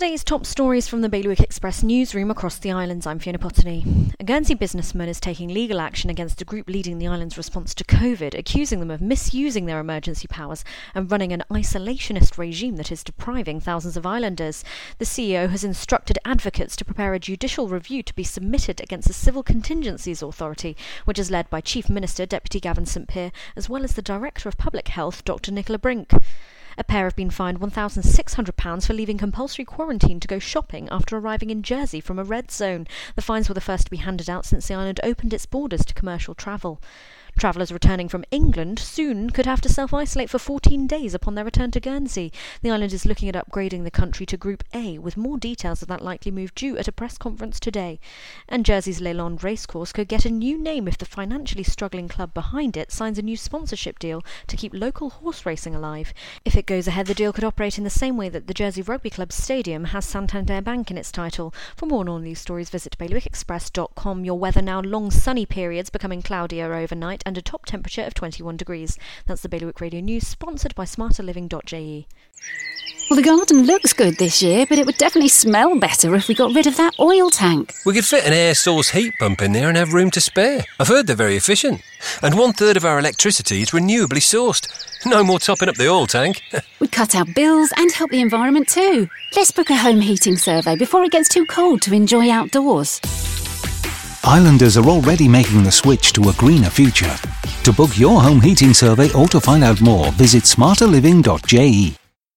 Today's top stories from the Bailiwick Express newsroom across the islands. I'm Fiona Potney. A Guernsey businessman is taking legal action against a group leading the island's response to COVID, accusing them of misusing their emergency powers and running an isolationist regime that is depriving thousands of islanders. The CEO has instructed advocates to prepare a judicial review to be submitted against the Civil Contingencies Authority, which is led by Chief Minister Deputy Gavin St Pier, as well as the Director of Public Health, Dr Nicola Brink. A pair have been fined £1,600 for leaving compulsory quarantine to go shopping after arriving in Jersey from a red zone. The fines were the first to be handed out since the island opened its borders to commercial travel. Travellers returning from England soon could have to self isolate for 14 days upon their return to Guernsey. The island is looking at upgrading the country to Group A, with more details of that likely move due at a press conference today. And Jersey's Les Landes Racecourse could get a new name if the financially struggling club behind it signs a new sponsorship deal to keep local horse racing alive. If it goes ahead, the deal could operate in the same way that the Jersey Rugby Club Stadium has Santander Bank in its title. For more on all these stories, visit bailiwickexpress.com. Your weather now long sunny periods becoming cloudier overnight and a top temperature of 21 degrees. That's the Bailiwick Radio News, sponsored by smarterliving.je. Well, the garden looks good this year, but it would definitely smell better if we got rid of that oil tank. We could fit an air source heat pump in there and have room to spare. I've heard they're very efficient. And one third of our electricity is renewably sourced. No more topping up the oil tank. We'd cut our bills and help the environment too. Let's book a home heating survey before it gets too cold to enjoy outdoors. Islanders are already making the switch to a greener future. To book your home heating survey or to find out more, visit smarterliving.je.